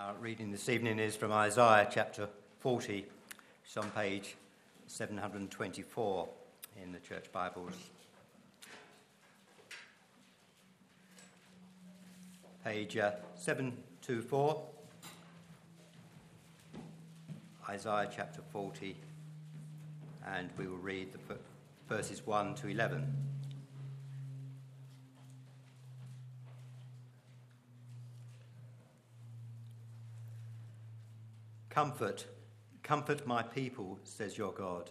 Our reading this evening is from Isaiah chapter 40, it's on page 724 in the Church Bibles. Page uh, 724, Isaiah chapter 40, and we will read the verses 1 to 11. Comfort, comfort my people, says your God.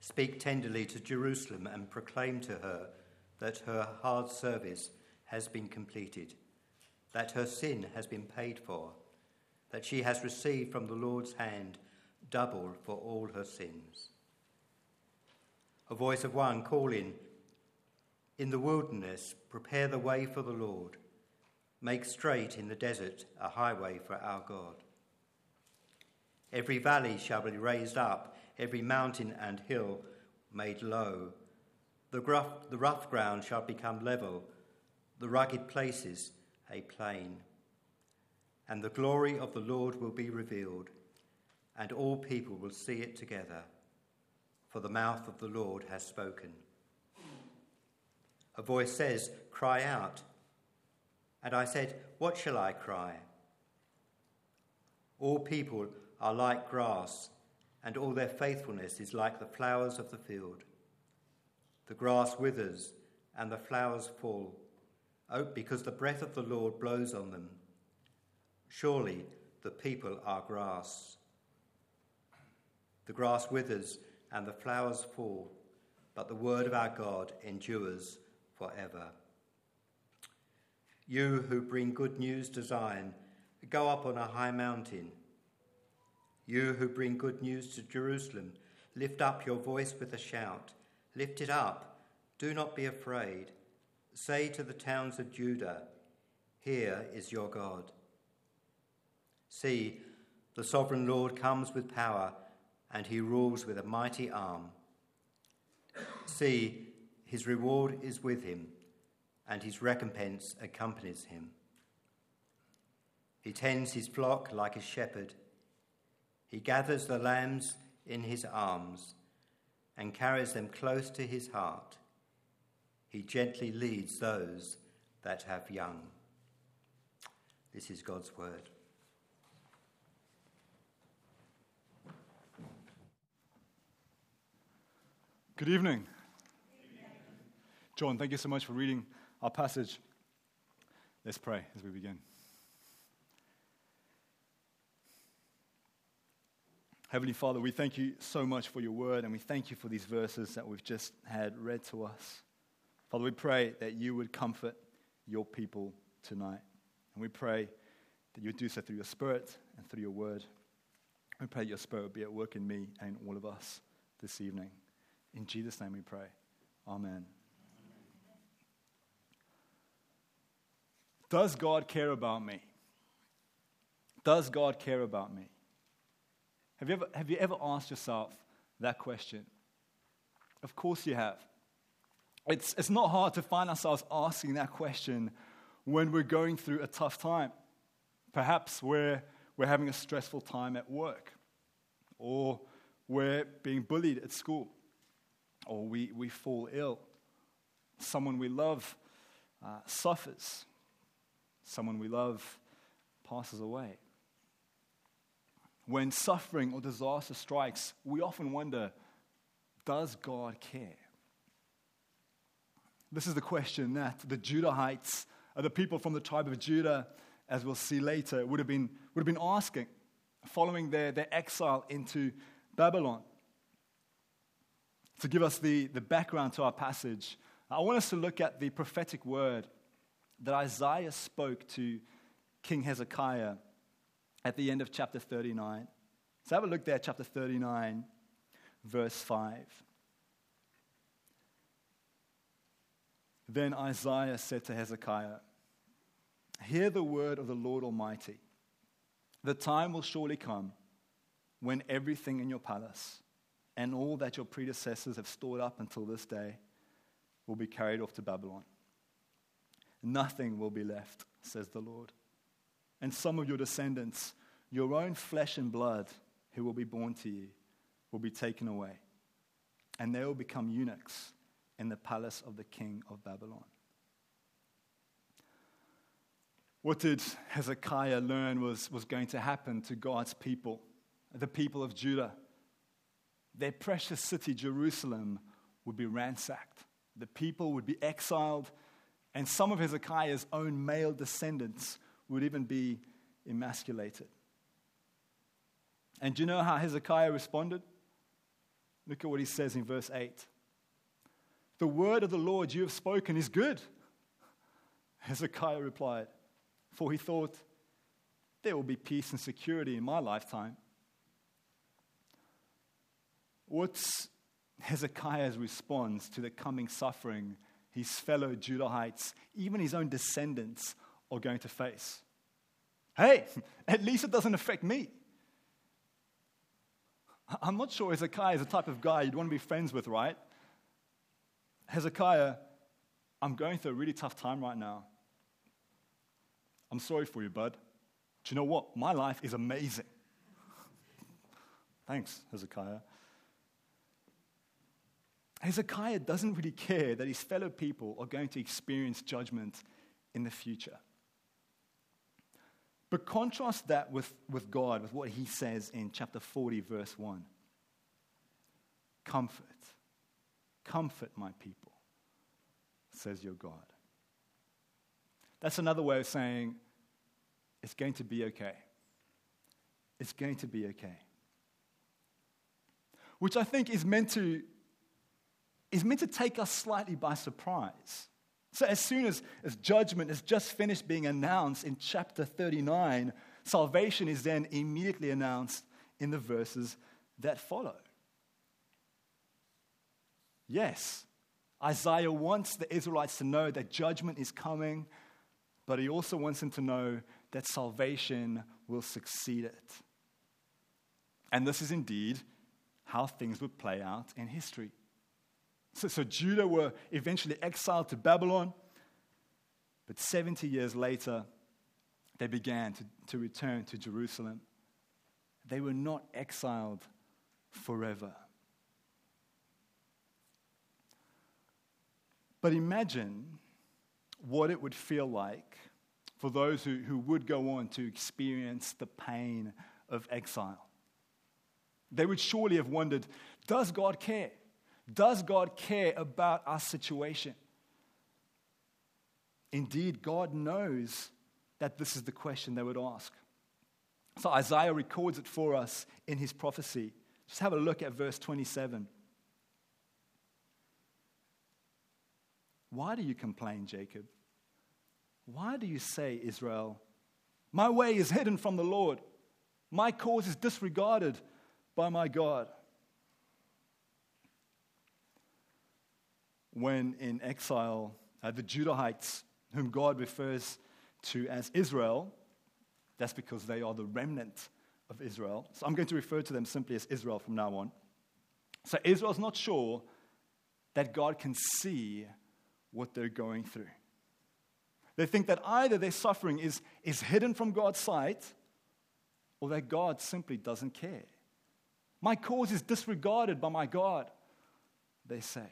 Speak tenderly to Jerusalem and proclaim to her that her hard service has been completed, that her sin has been paid for, that she has received from the Lord's hand double for all her sins. A voice of one calling, In the wilderness, prepare the way for the Lord, make straight in the desert a highway for our God. Every valley shall be raised up, every mountain and hill made low. The rough, the rough ground shall become level, the rugged places a plain. And the glory of the Lord will be revealed, and all people will see it together, for the mouth of the Lord has spoken. A voice says, Cry out. And I said, What shall I cry? All people are like grass, and all their faithfulness is like the flowers of the field. The grass withers, and the flowers fall, oh, because the breath of the Lord blows on them. Surely the people are grass. The grass withers, and the flowers fall, but the word of our God endures forever. You who bring good news to Zion, go up on a high mountain you who bring good news to Jerusalem, lift up your voice with a shout. Lift it up. Do not be afraid. Say to the towns of Judah, Here is your God. See, the sovereign Lord comes with power, and he rules with a mighty arm. See, his reward is with him, and his recompense accompanies him. He tends his flock like a shepherd. He gathers the lambs in his arms and carries them close to his heart. He gently leads those that have young. This is God's word. Good evening. John, thank you so much for reading our passage. Let's pray as we begin. Heavenly Father, we thank you so much for your word, and we thank you for these verses that we've just had read to us. Father, we pray that you would comfort your people tonight. And we pray that you would do so through your Spirit and through your word. We pray that your Spirit would be at work in me and all of us this evening. In Jesus' name we pray. Amen. Does God care about me? Does God care about me? Have you, ever, have you ever asked yourself that question? Of course you have. It's, it's not hard to find ourselves asking that question when we're going through a tough time. Perhaps we're, we're having a stressful time at work, or we're being bullied at school, or we, we fall ill. Someone we love uh, suffers, someone we love passes away. When suffering or disaster strikes, we often wonder does God care? This is the question that the Judahites, the people from the tribe of Judah, as we'll see later, would have been, would have been asking following their, their exile into Babylon. To give us the, the background to our passage, I want us to look at the prophetic word that Isaiah spoke to King Hezekiah at the end of chapter 39. So have a look there, chapter 39, verse 5. Then Isaiah said to Hezekiah, Hear the word of the Lord Almighty. The time will surely come when everything in your palace and all that your predecessors have stored up until this day will be carried off to Babylon. Nothing will be left, says the Lord and some of your descendants, your own flesh and blood, who will be born to you, will be taken away, and they will become eunuchs in the palace of the king of Babylon. What did Hezekiah learn was, was going to happen to God's people, the people of Judah? Their precious city, Jerusalem, would be ransacked. The people would be exiled, and some of Hezekiah's own male descendants would even be emasculated. And do you know how Hezekiah responded? Look at what he says in verse 8. The word of the Lord you have spoken is good. Hezekiah replied, for he thought, there will be peace and security in my lifetime. What's Hezekiah's response to the coming suffering his fellow Judahites, even his own descendants, are going to face? Hey, at least it doesn't affect me. I'm not sure Hezekiah is the type of guy you'd want to be friends with, right? Hezekiah, I'm going through a really tough time right now. I'm sorry for you, bud. Do you know what? My life is amazing. Thanks, Hezekiah. Hezekiah doesn't really care that his fellow people are going to experience judgment in the future. But contrast that with, with God, with what he says in chapter 40, verse 1. Comfort, comfort my people, says your God. That's another way of saying it's going to be okay. It's going to be okay. Which I think is meant to, is meant to take us slightly by surprise. So, as soon as, as judgment has just finished being announced in chapter 39, salvation is then immediately announced in the verses that follow. Yes, Isaiah wants the Israelites to know that judgment is coming, but he also wants them to know that salvation will succeed it. And this is indeed how things would play out in history. So, so, Judah were eventually exiled to Babylon, but 70 years later, they began to, to return to Jerusalem. They were not exiled forever. But imagine what it would feel like for those who, who would go on to experience the pain of exile. They would surely have wondered Does God care? Does God care about our situation? Indeed, God knows that this is the question they would ask. So Isaiah records it for us in his prophecy. Just have a look at verse 27. Why do you complain, Jacob? Why do you say, Israel, my way is hidden from the Lord? My cause is disregarded by my God. When in exile, uh, the Judahites, whom God refers to as Israel, that's because they are the remnant of Israel. So I'm going to refer to them simply as Israel from now on. So Israel's not sure that God can see what they're going through. They think that either their suffering is, is hidden from God's sight or that God simply doesn't care. My cause is disregarded by my God, they say.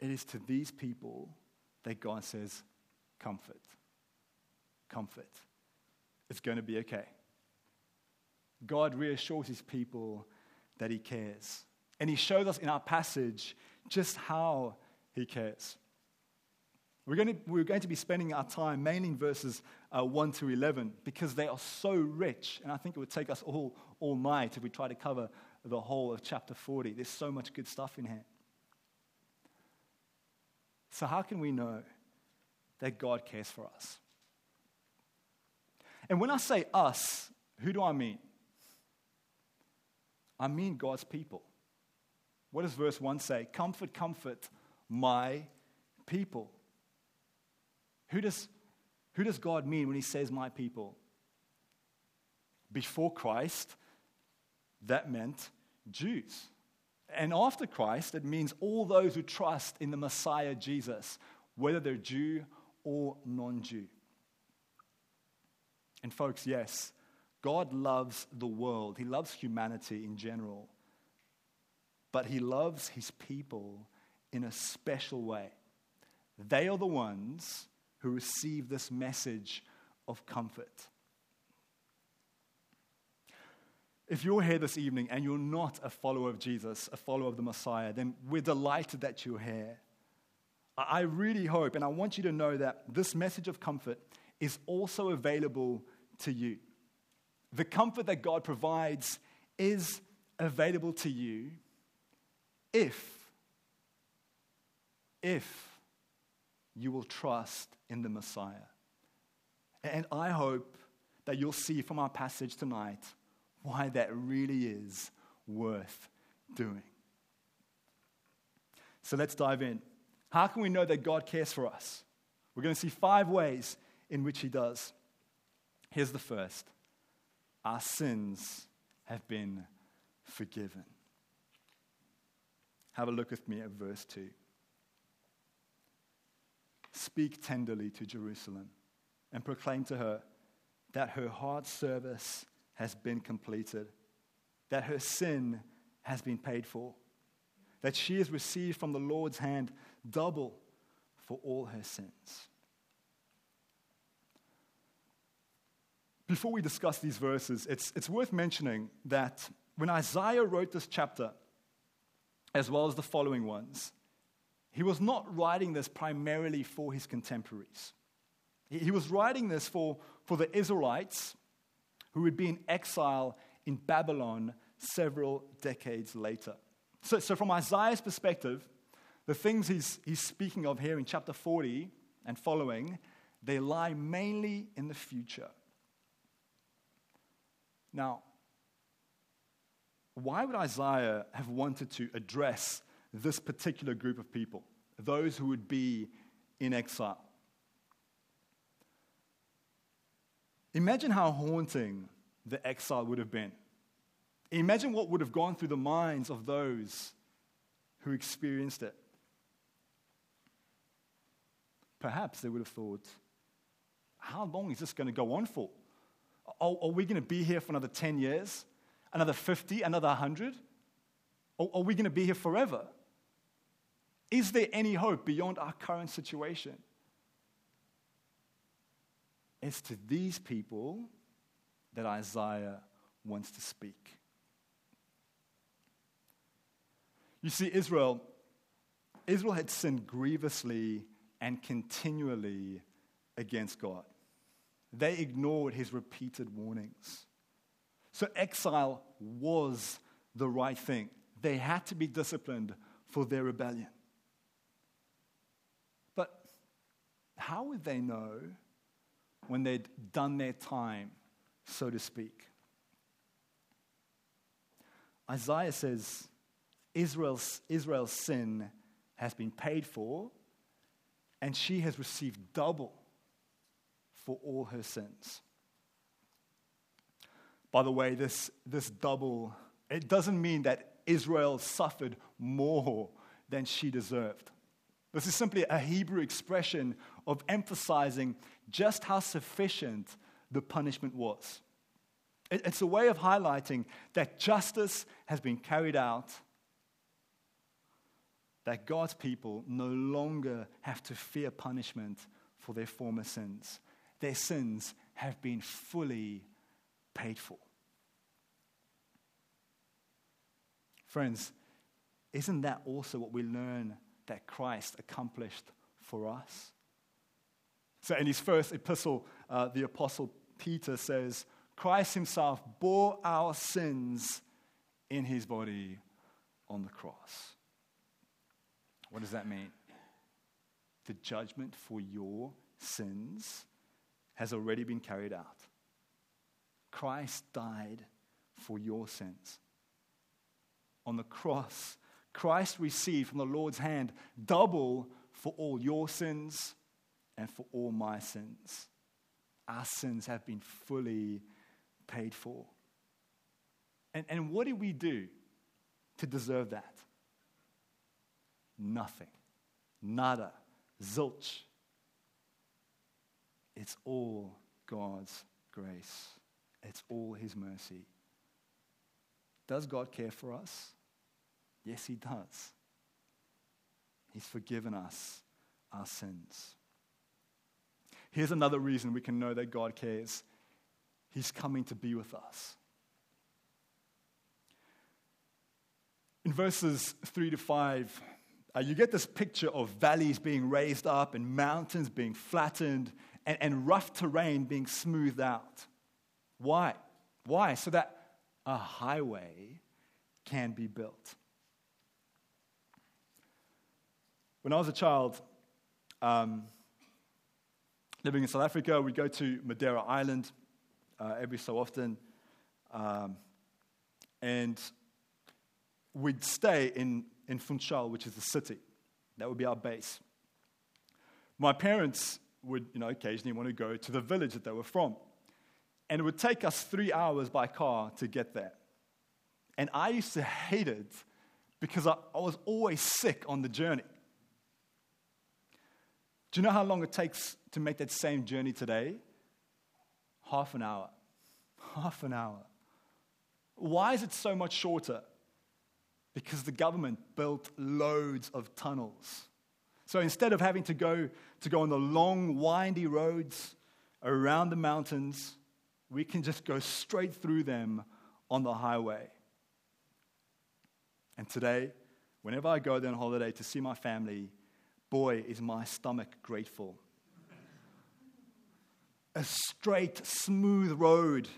It is to these people that God says, Comfort, comfort. It's going to be okay. God reassures his people that he cares. And he shows us in our passage just how he cares. We're going, to, we're going to be spending our time mainly in verses uh, 1 to 11 because they are so rich. And I think it would take us all, all night if we try to cover the whole of chapter 40. There's so much good stuff in here. So, how can we know that God cares for us? And when I say us, who do I mean? I mean God's people. What does verse 1 say? Comfort, comfort my people. Who does, who does God mean when he says my people? Before Christ, that meant Jews. And after Christ, it means all those who trust in the Messiah Jesus, whether they're Jew or non Jew. And, folks, yes, God loves the world, He loves humanity in general, but He loves His people in a special way. They are the ones who receive this message of comfort. If you're here this evening and you're not a follower of Jesus, a follower of the Messiah, then we're delighted that you're here. I really hope, and I want you to know that this message of comfort is also available to you. The comfort that God provides is available to you if, if you will trust in the Messiah. And I hope that you'll see from our passage tonight why that really is worth doing. So let's dive in. How can we know that God cares for us? We're going to see five ways in which He does. Here's the first our sins have been forgiven. Have a look with me at verse 2. Speak tenderly to Jerusalem and proclaim to her that her hard service has been completed, that her sin has been paid for, that she has received from the Lord's hand double for all her sins. Before we discuss these verses, it's, it's worth mentioning that when Isaiah wrote this chapter, as well as the following ones, he was not writing this primarily for his contemporaries. He was writing this for, for the Israelites who would be in exile in Babylon several decades later. So, so from Isaiah's perspective, the things he's, he's speaking of here in chapter 40 and following, they lie mainly in the future. Now, why would Isaiah have wanted to address this particular group of people, those who would be in exile? Imagine how haunting the exile would have been. Imagine what would have gone through the minds of those who experienced it. Perhaps they would have thought, how long is this going to go on for? Are, are we going to be here for another 10 years? Another 50? Another 100? Or are we going to be here forever? Is there any hope beyond our current situation? It's to these people that Isaiah wants to speak. You see, Israel, Israel had sinned grievously and continually against God. They ignored his repeated warnings. So exile was the right thing. They had to be disciplined for their rebellion. But how would they know when they'd done their time, so to speak? Isaiah says Israel's, Israel's sin has been paid for, and she has received double for all her sins. By the way, this, this double, it doesn't mean that Israel suffered more than she deserved. This is simply a Hebrew expression of emphasizing just how sufficient the punishment was. It's a way of highlighting that justice has been carried out, that God's people no longer have to fear punishment for their former sins their sins have been fully paid for. Friends, isn't that also what we learn that Christ accomplished for us? So, in his first epistle, uh, the Apostle Peter says, Christ himself bore our sins in his body on the cross. What does that mean? The judgment for your sins has already been carried out. Christ died for your sins. On the cross, Christ received from the Lord's hand double for all your sins and for all my sins. Our sins have been fully paid for. And, and what did we do to deserve that? Nothing. Nada. Zilch. It's all God's grace. It's all His mercy. Does God care for us? Yes, He does. He's forgiven us our sins. Here's another reason we can know that God cares He's coming to be with us. In verses 3 to 5, uh, you get this picture of valleys being raised up and mountains being flattened and, and rough terrain being smoothed out. Why? Why? So that a highway can be built. When I was a child, um, living in South Africa, we'd go to Madeira Island uh, every so often. Um, and we'd stay in, in Funchal, which is the city. That would be our base. My parents would, you know, occasionally want to go to the village that they were from. And it would take us three hours by car to get there. And I used to hate it because I, I was always sick on the journey. Do you know how long it takes to make that same journey today? Half an hour. Half an hour. Why is it so much shorter? Because the government built loads of tunnels. So instead of having to go to go on the long, windy roads around the mountains, we can just go straight through them on the highway. And today, whenever I go there on holiday to see my family, boy, is my stomach grateful. A straight, smooth road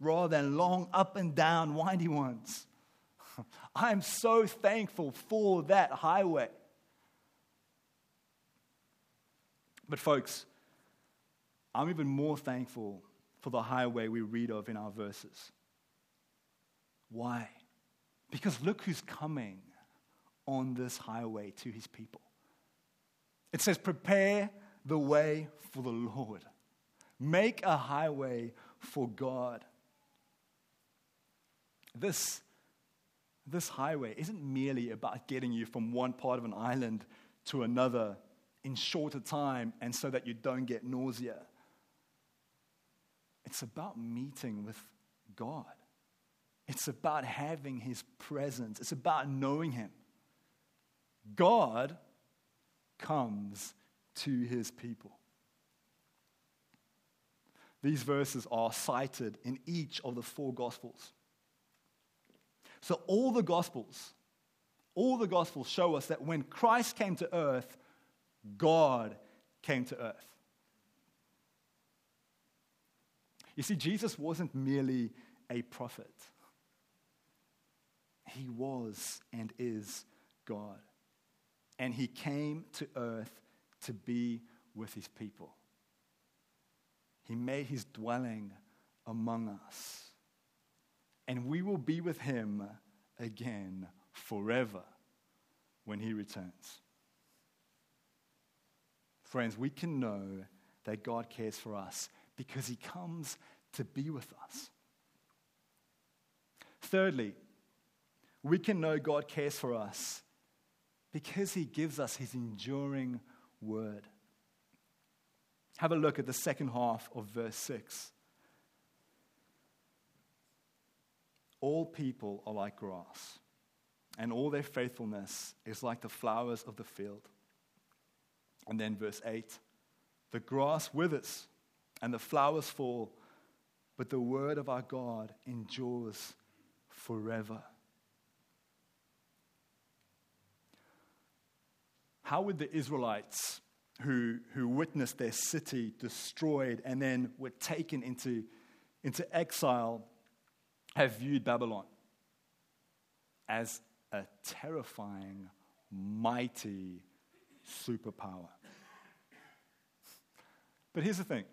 rather than long up and down, windy ones. I am so thankful for that highway. But, folks, I'm even more thankful for the highway we read of in our verses. Why? Because look who's coming on this highway to his people. It says, Prepare the way for the Lord, make a highway for God. This, this highway isn't merely about getting you from one part of an island to another in shorter time and so that you don't get nausea. It's about meeting with God. It's about having His presence. It's about knowing Him. God comes to His people. These verses are cited in each of the four Gospels. So, all the Gospels, all the Gospels show us that when Christ came to earth, God came to earth. You see, Jesus wasn't merely a prophet, he was and is God. And he came to earth to be with his people. He made his dwelling among us. And we will be with him again forever when he returns. Friends, we can know that God cares for us because he comes to be with us. Thirdly, we can know God cares for us because he gives us his enduring word. Have a look at the second half of verse 6. All people are like grass, and all their faithfulness is like the flowers of the field. And then verse 8 the grass withers and the flowers fall, but the word of our God endures forever. How would the Israelites who, who witnessed their city destroyed and then were taken into, into exile have viewed Babylon? As a terrifying, mighty superpower. But here's the thing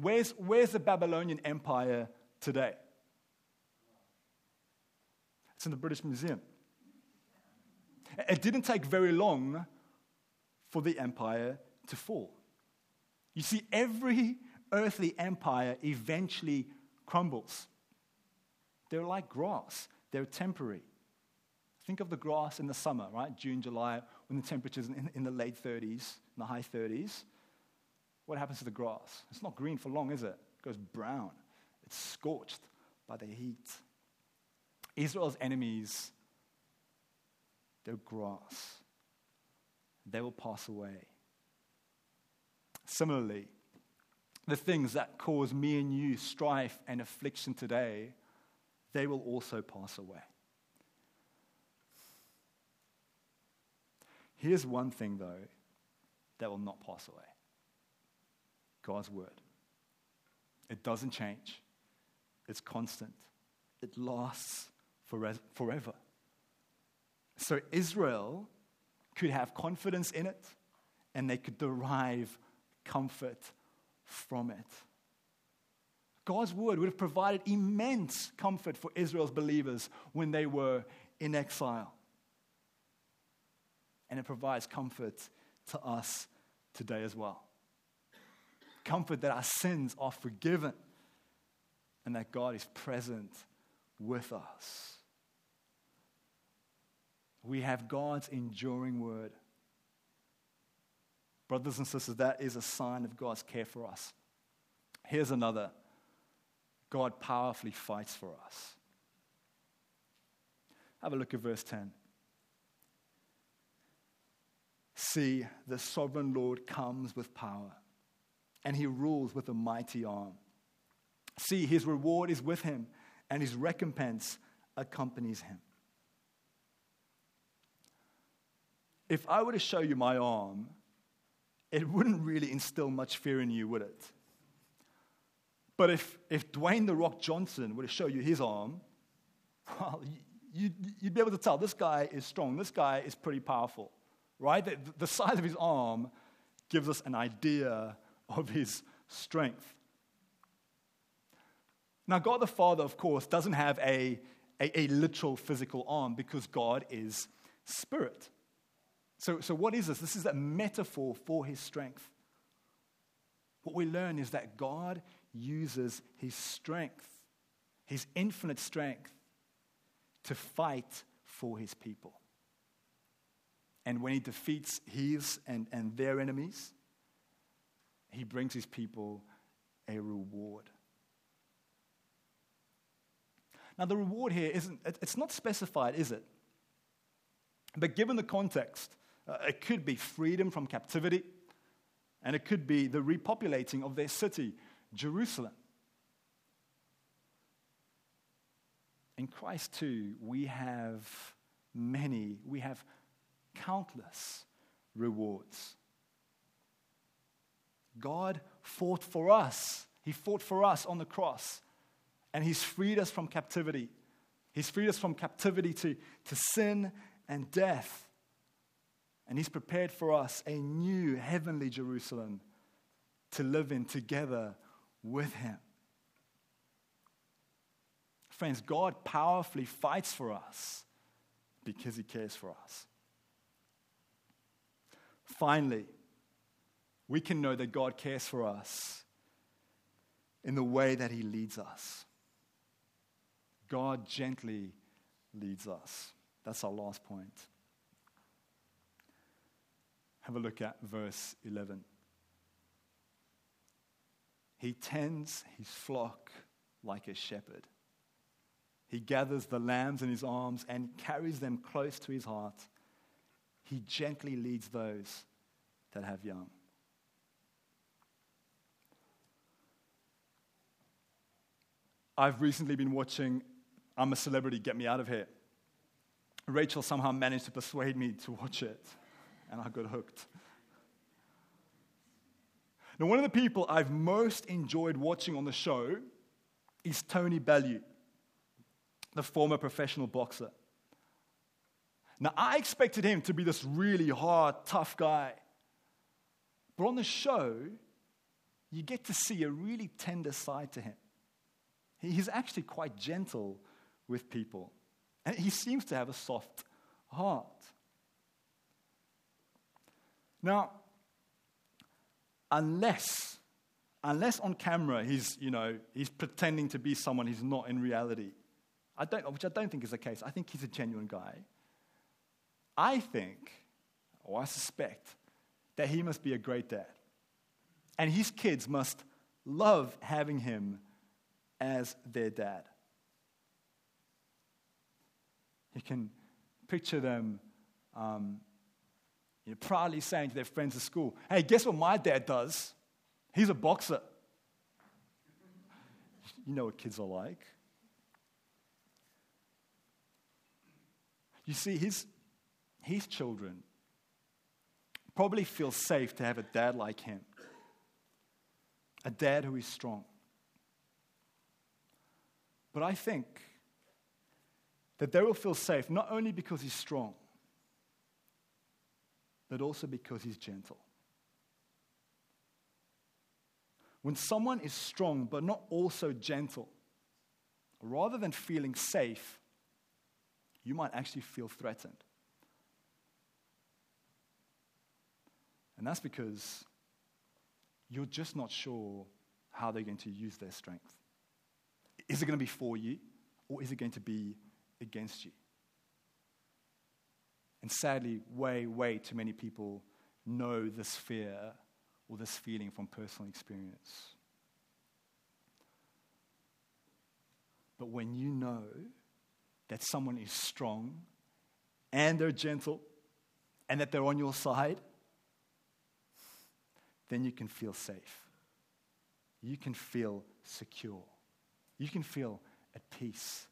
where's, where's the Babylonian Empire today? It's in the British Museum. It didn't take very long for the empire to fall. You see, every earthly empire eventually crumbles. They're like grass, they're temporary. Think of the grass in the summer, right? June, July, when the temperature's in, in the late 30s, in the high 30s. What happens to the grass? It's not green for long, is it? It goes brown. It's scorched by the heat. Israel's enemies, they're grass. They will pass away. Similarly, the things that cause me and you strife and affliction today, they will also pass away. Here's one thing, though, that will not pass away God's word. It doesn't change, it's constant, it lasts forever. So Israel could have confidence in it and they could derive comfort from it. God's word would have provided immense comfort for Israel's believers when they were in exile. And it provides comfort to us today as well. Comfort that our sins are forgiven and that God is present with us. We have God's enduring word. Brothers and sisters, that is a sign of God's care for us. Here's another God powerfully fights for us. Have a look at verse 10. See, the sovereign Lord comes with power, and he rules with a mighty arm. See, his reward is with him, and his recompense accompanies him. If I were to show you my arm, it wouldn't really instill much fear in you, would it? But if, if Dwayne The Rock Johnson were to show you his arm, well, you, would be able to tell this guy is strong, this guy is pretty powerful, right? The, the size of his arm gives us an idea of his strength. Now, God the Father, of course, doesn't have a, a, a literal physical arm because God is spirit. So, so, what is this? This is a metaphor for his strength. What we learn is that God uses his strength, his infinite strength, to fight for his people. And when he defeats his and, and their enemies, he brings his people a reward. Now, the reward here isn't, it's not specified, is it? But given the context, uh, it could be freedom from captivity, and it could be the repopulating of their city, Jerusalem. In Christ, too, we have many, we have countless rewards. God fought for us. He fought for us on the cross, and He's freed us from captivity. He's freed us from captivity to, to sin and death. And He's prepared for us a new heavenly Jerusalem to live in together with Him. Friends, God powerfully fights for us because He cares for us. Finally, we can know that God cares for us in the way that He leads us. God gently leads us. That's our last point. Have a look at verse 11. He tends his flock like a shepherd. He gathers the lambs in his arms and carries them close to his heart. He gently leads those that have young. I've recently been watching I'm a Celebrity, Get Me Out of Here. Rachel somehow managed to persuade me to watch it, and I got hooked. Now, one of the people I've most enjoyed watching on the show is Tony Bellew, the former professional boxer. Now, I expected him to be this really hard, tough guy. But on the show, you get to see a really tender side to him. He's actually quite gentle with people, and he seems to have a soft heart. Now, unless unless on camera he's, you know, he's pretending to be someone he's not in reality. I don't, which I don't think is the case. I think he's a genuine guy. I think, or I suspect, that he must be a great dad. And his kids must love having him as their dad. You can picture them um, you know, proudly saying to their friends at school, Hey, guess what my dad does? He's a boxer. You know what kids are like. You see, his, his children probably feel safe to have a dad like him, a dad who is strong. But I think that they will feel safe not only because he's strong, but also because he's gentle. When someone is strong but not also gentle, rather than feeling safe, you might actually feel threatened. And that's because you're just not sure how they're going to use their strength. Is it going to be for you or is it going to be against you? And sadly, way, way too many people know this fear or this feeling from personal experience. But when you know that someone is strong and they're gentle and that they're on your side, then you can feel safe. You can feel secure. You can feel at peace,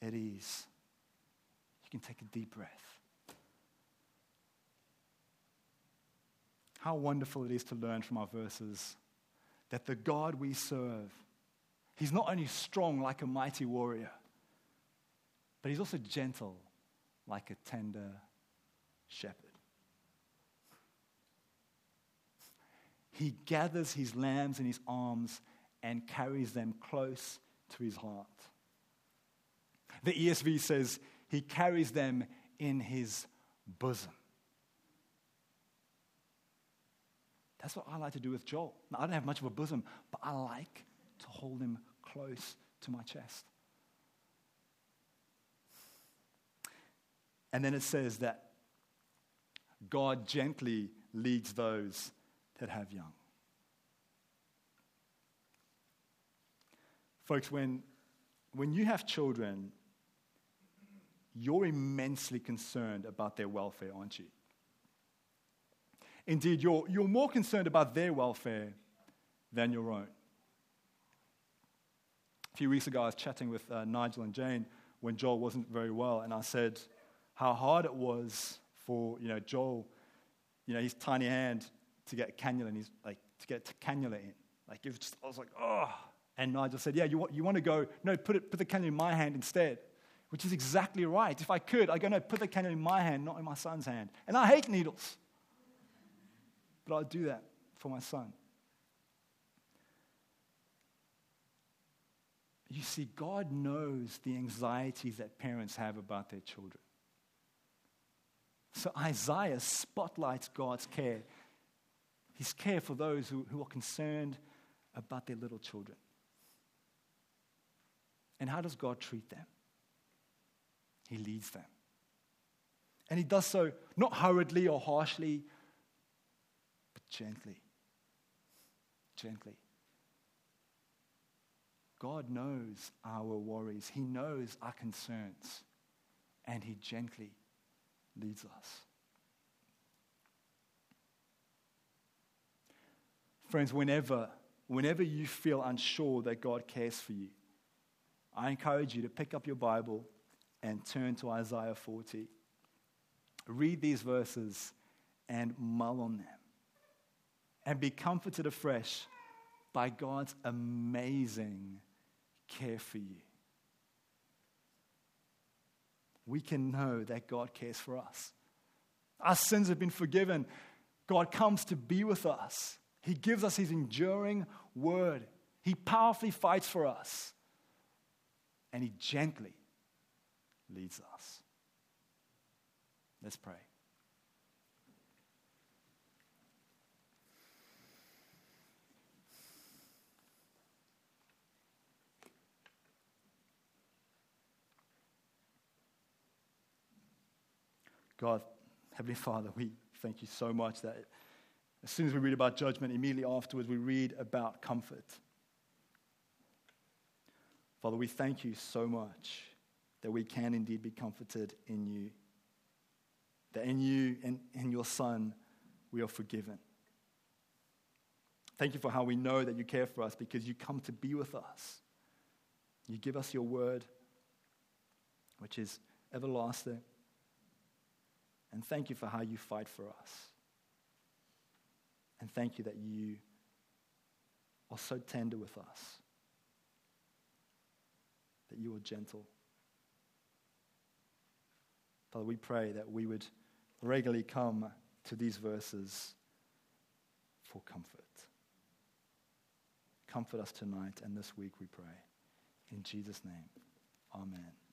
at ease. You can take a deep breath. How wonderful it is to learn from our verses that the God we serve, He's not only strong like a mighty warrior, but He's also gentle like a tender shepherd. He gathers His lambs in His arms and carries them close to His heart. The ESV says He carries them in His bosom. That's what I like to do with Joel. Now, I don't have much of a bosom, but I like to hold him close to my chest. And then it says that God gently leads those that have young. Folks, when, when you have children, you're immensely concerned about their welfare, aren't you? Indeed, you're, you're more concerned about their welfare than your own. A few weeks ago, I was chatting with uh, Nigel and Jane when Joel wasn't very well, and I said how hard it was for you know Joel, you know, his tiny hand to get a cannula, and he's like to get a cannula in. Like it was just, I was like, oh. And Nigel said, yeah, you want, you want to go? No, put it, put the cannula in my hand instead. Which is exactly right. If I could, I'd go, no, put the cannula in my hand, not in my son's hand. And I hate needles but I'll do that for my son. You see, God knows the anxieties that parents have about their children. So Isaiah spotlights God's care, his care for those who, who are concerned about their little children. And how does God treat them? He leads them. And he does so not hurriedly or harshly gently. Gently. God knows our worries, He knows our concerns, and He gently leads us. Friends, whenever, whenever you feel unsure that God cares for you, I encourage you to pick up your Bible and turn to Isaiah 40. Read these verses and mull on them and be comforted afresh by God's amazing care for you. We can know that God cares for us. Our sins have been forgiven. God comes to be with us. He gives us His enduring word. He powerfully fights for us. And He gently leads us. Let's pray. God, Heavenly Father, we thank you so much that As soon as we read about judgment, immediately afterwards, we read about comfort. Father, we thank you so much that we can indeed be comforted in you. That in you and in your Son, we are forgiven. Thank you for how we know that you care for us because you come to be with us. You give us your word, which is everlasting. And thank you for how you fight for us. And thank you that you are so tender with us, that you are gentle. Father, we pray that we would regularly come to these verses for comfort. Comfort us tonight and this week, we pray. In Jesus' name, amen.